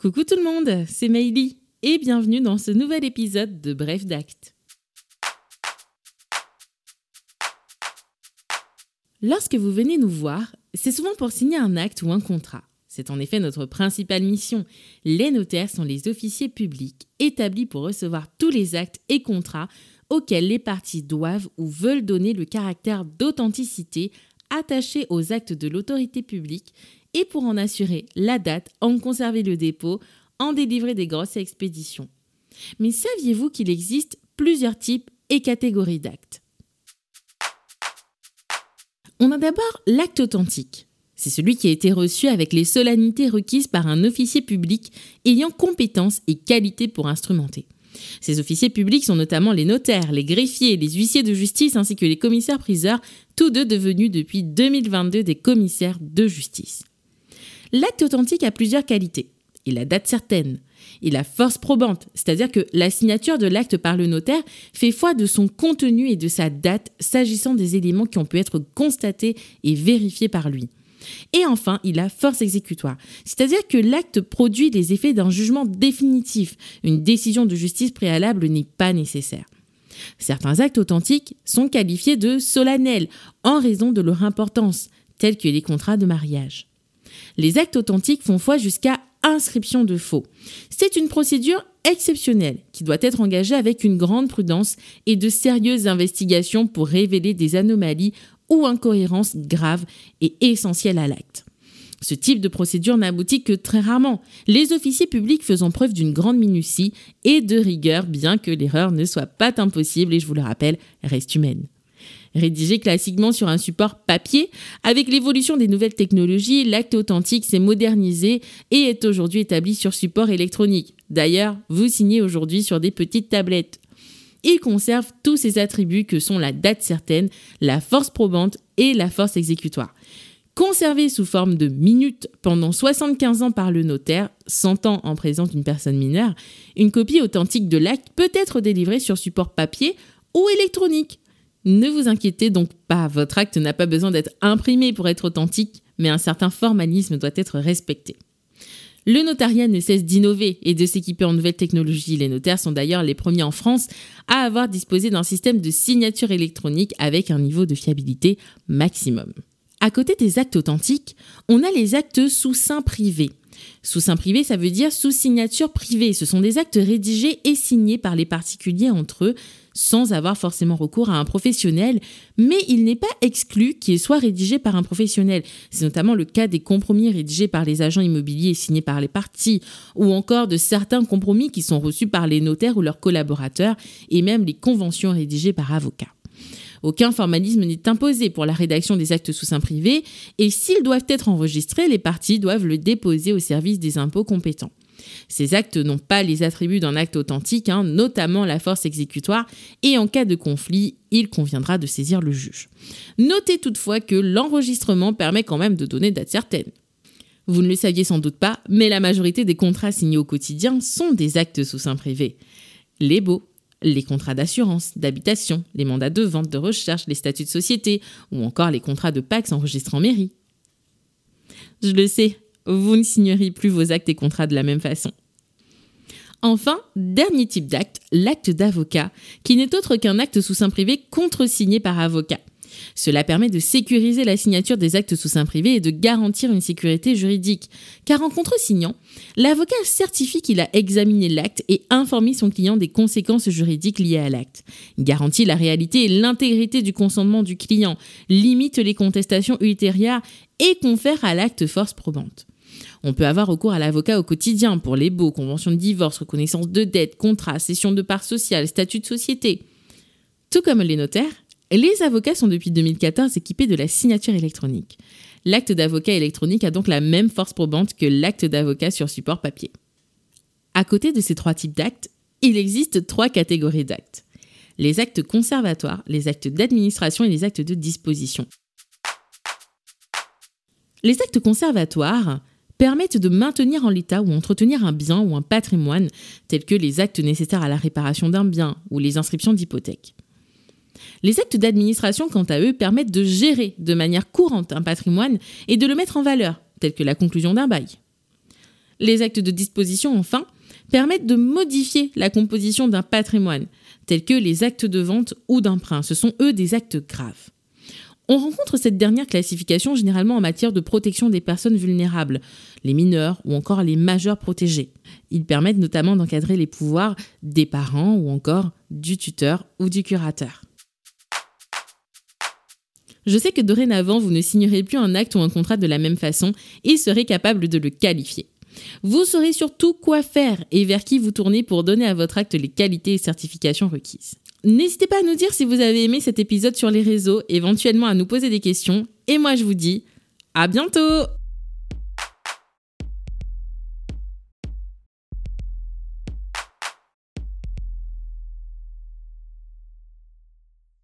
Coucou tout le monde, c'est Meili et bienvenue dans ce nouvel épisode de Bref d'acte. Lorsque vous venez nous voir, c'est souvent pour signer un acte ou un contrat. C'est en effet notre principale mission. Les notaires sont les officiers publics établis pour recevoir tous les actes et contrats auxquels les parties doivent ou veulent donner le caractère d'authenticité attaché aux actes de l'autorité publique et pour en assurer la date, en conserver le dépôt, en délivrer des grosses expéditions. Mais saviez-vous qu'il existe plusieurs types et catégories d'actes? On a d'abord l'acte authentique. C'est celui qui a été reçu avec les solennités requises par un officier public ayant compétence et qualité pour instrumenter. Ces officiers publics sont notamment les notaires, les greffiers, les huissiers de justice ainsi que les commissaires-priseurs, tous deux devenus depuis 2022 des commissaires de justice. L'acte authentique a plusieurs qualités. Il a date certaine. Il a force probante, c'est-à-dire que la signature de l'acte par le notaire fait foi de son contenu et de sa date s'agissant des éléments qui ont pu être constatés et vérifiés par lui. Et enfin, il a force exécutoire, c'est-à-dire que l'acte produit les effets d'un jugement définitif. Une décision de justice préalable n'est pas nécessaire. Certains actes authentiques sont qualifiés de solennels en raison de leur importance, tels que les contrats de mariage. Les actes authentiques font foi jusqu'à inscription de faux. C'est une procédure exceptionnelle qui doit être engagée avec une grande prudence et de sérieuses investigations pour révéler des anomalies ou incohérence grave et essentielle à l'acte. Ce type de procédure n'aboutit que très rarement, les officiers publics faisant preuve d'une grande minutie et de rigueur, bien que l'erreur ne soit pas impossible et je vous le rappelle, reste humaine. Rédigé classiquement sur un support papier, avec l'évolution des nouvelles technologies, l'acte authentique s'est modernisé et est aujourd'hui établi sur support électronique. D'ailleurs, vous signez aujourd'hui sur des petites tablettes il conserve tous ses attributs que sont la date certaine, la force probante et la force exécutoire. Conservé sous forme de minutes pendant 75 ans par le notaire, 100 ans en présence d'une personne mineure, une copie authentique de l'acte peut être délivrée sur support papier ou électronique. Ne vous inquiétez donc pas, votre acte n'a pas besoin d'être imprimé pour être authentique, mais un certain formalisme doit être respecté. Le notariat ne cesse d'innover et de s'équiper en nouvelles technologies. Les notaires sont d'ailleurs les premiers en France à avoir disposé d'un système de signature électronique avec un niveau de fiabilité maximum. À côté des actes authentiques, on a les actes sous seing privé. Sous seing privé, ça veut dire sous signature privée. Ce sont des actes rédigés et signés par les particuliers entre eux sans avoir forcément recours à un professionnel, mais il n'est pas exclu qu'il soit rédigé par un professionnel. C'est notamment le cas des compromis rédigés par les agents immobiliers et signés par les parties, ou encore de certains compromis qui sont reçus par les notaires ou leurs collaborateurs, et même les conventions rédigées par avocats. Aucun formalisme n'est imposé pour la rédaction des actes sous sein privé et s'ils doivent être enregistrés, les parties doivent le déposer au service des impôts compétents. Ces actes n'ont pas les attributs d'un acte authentique, hein, notamment la force exécutoire, et en cas de conflit, il conviendra de saisir le juge. Notez toutefois que l'enregistrement permet quand même de donner date certaine. Vous ne le saviez sans doute pas, mais la majorité des contrats signés au quotidien sont des actes sous sein privé. Les baux, les contrats d'assurance, d'habitation, les mandats de vente, de recherche, les statuts de société ou encore les contrats de Pax enregistrés en mairie. Je le sais, vous ne signerez plus vos actes et contrats de la même façon. Enfin, dernier type d'acte, l'acte d'avocat, qui n'est autre qu'un acte sous sein privé contresigné par avocat. Cela permet de sécuriser la signature des actes sous sein privé et de garantir une sécurité juridique. Car en contresignant, l'avocat certifie qu'il a examiné l'acte et informé son client des conséquences juridiques liées à l'acte. Garantit la réalité et l'intégrité du consentement du client, limite les contestations ultérieures et confère à l'acte force probante. On peut avoir recours à l'avocat au quotidien pour les baux, conventions de divorce, reconnaissance de dette, contrat, cession de parts sociales, statut de société. Tout comme les notaires, les avocats sont depuis 2014 équipés de la signature électronique. L'acte d'avocat électronique a donc la même force probante que l'acte d'avocat sur support papier. À côté de ces trois types d'actes, il existe trois catégories d'actes. Les actes conservatoires, les actes d'administration et les actes de disposition. Les actes conservatoires permettent de maintenir en l'état ou entretenir un bien ou un patrimoine, tels que les actes nécessaires à la réparation d'un bien ou les inscriptions d'hypothèque. Les actes d'administration, quant à eux, permettent de gérer de manière courante un patrimoine et de le mettre en valeur, tels que la conclusion d'un bail. Les actes de disposition, enfin, permettent de modifier la composition d'un patrimoine, tels que les actes de vente ou d'emprunt. Ce sont eux des actes graves. On rencontre cette dernière classification généralement en matière de protection des personnes vulnérables, les mineurs ou encore les majeurs protégés. Ils permettent notamment d'encadrer les pouvoirs des parents ou encore du tuteur ou du curateur. Je sais que dorénavant, vous ne signerez plus un acte ou un contrat de la même façon et serez capable de le qualifier. Vous saurez surtout quoi faire et vers qui vous tourner pour donner à votre acte les qualités et certifications requises. N'hésitez pas à nous dire si vous avez aimé cet épisode sur les réseaux, éventuellement à nous poser des questions. Et moi, je vous dis à bientôt